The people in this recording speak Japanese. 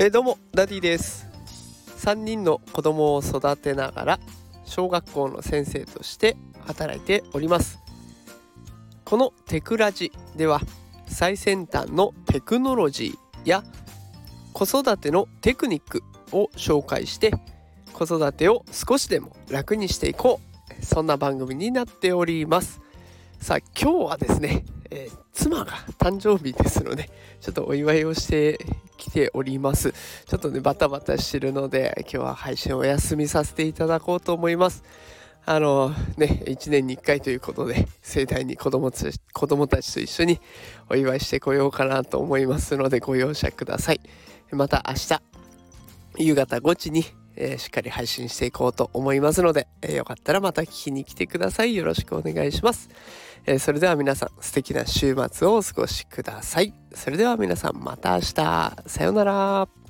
えー、どうもダディです。3人の子供を育てながら小学校の先生として働いております。このテクラジでは最先端のテクノロジーや子育てのテクニックを紹介して子育てを少しでも楽にしていこう。そんな番組になっております。さあ今日はですね、えー、妻が誕生日ですのでちょっとお祝いをして来ております。ちょっとねバタバタしてるので今日は配信お休みさせていただこうと思います。あのね1年に1回ということで盛大に子供つ子供たちと一緒にお祝いしてこようかなと思いますのでご容赦ください。また明日夕方5時にえー、しっかり配信していこうと思いますので、えー、よかったらまた聞きに来てください。よろしくお願いします。えー、それでは皆さん素敵な週末をお過ごしください。それでは皆さんまた明日。さようなら。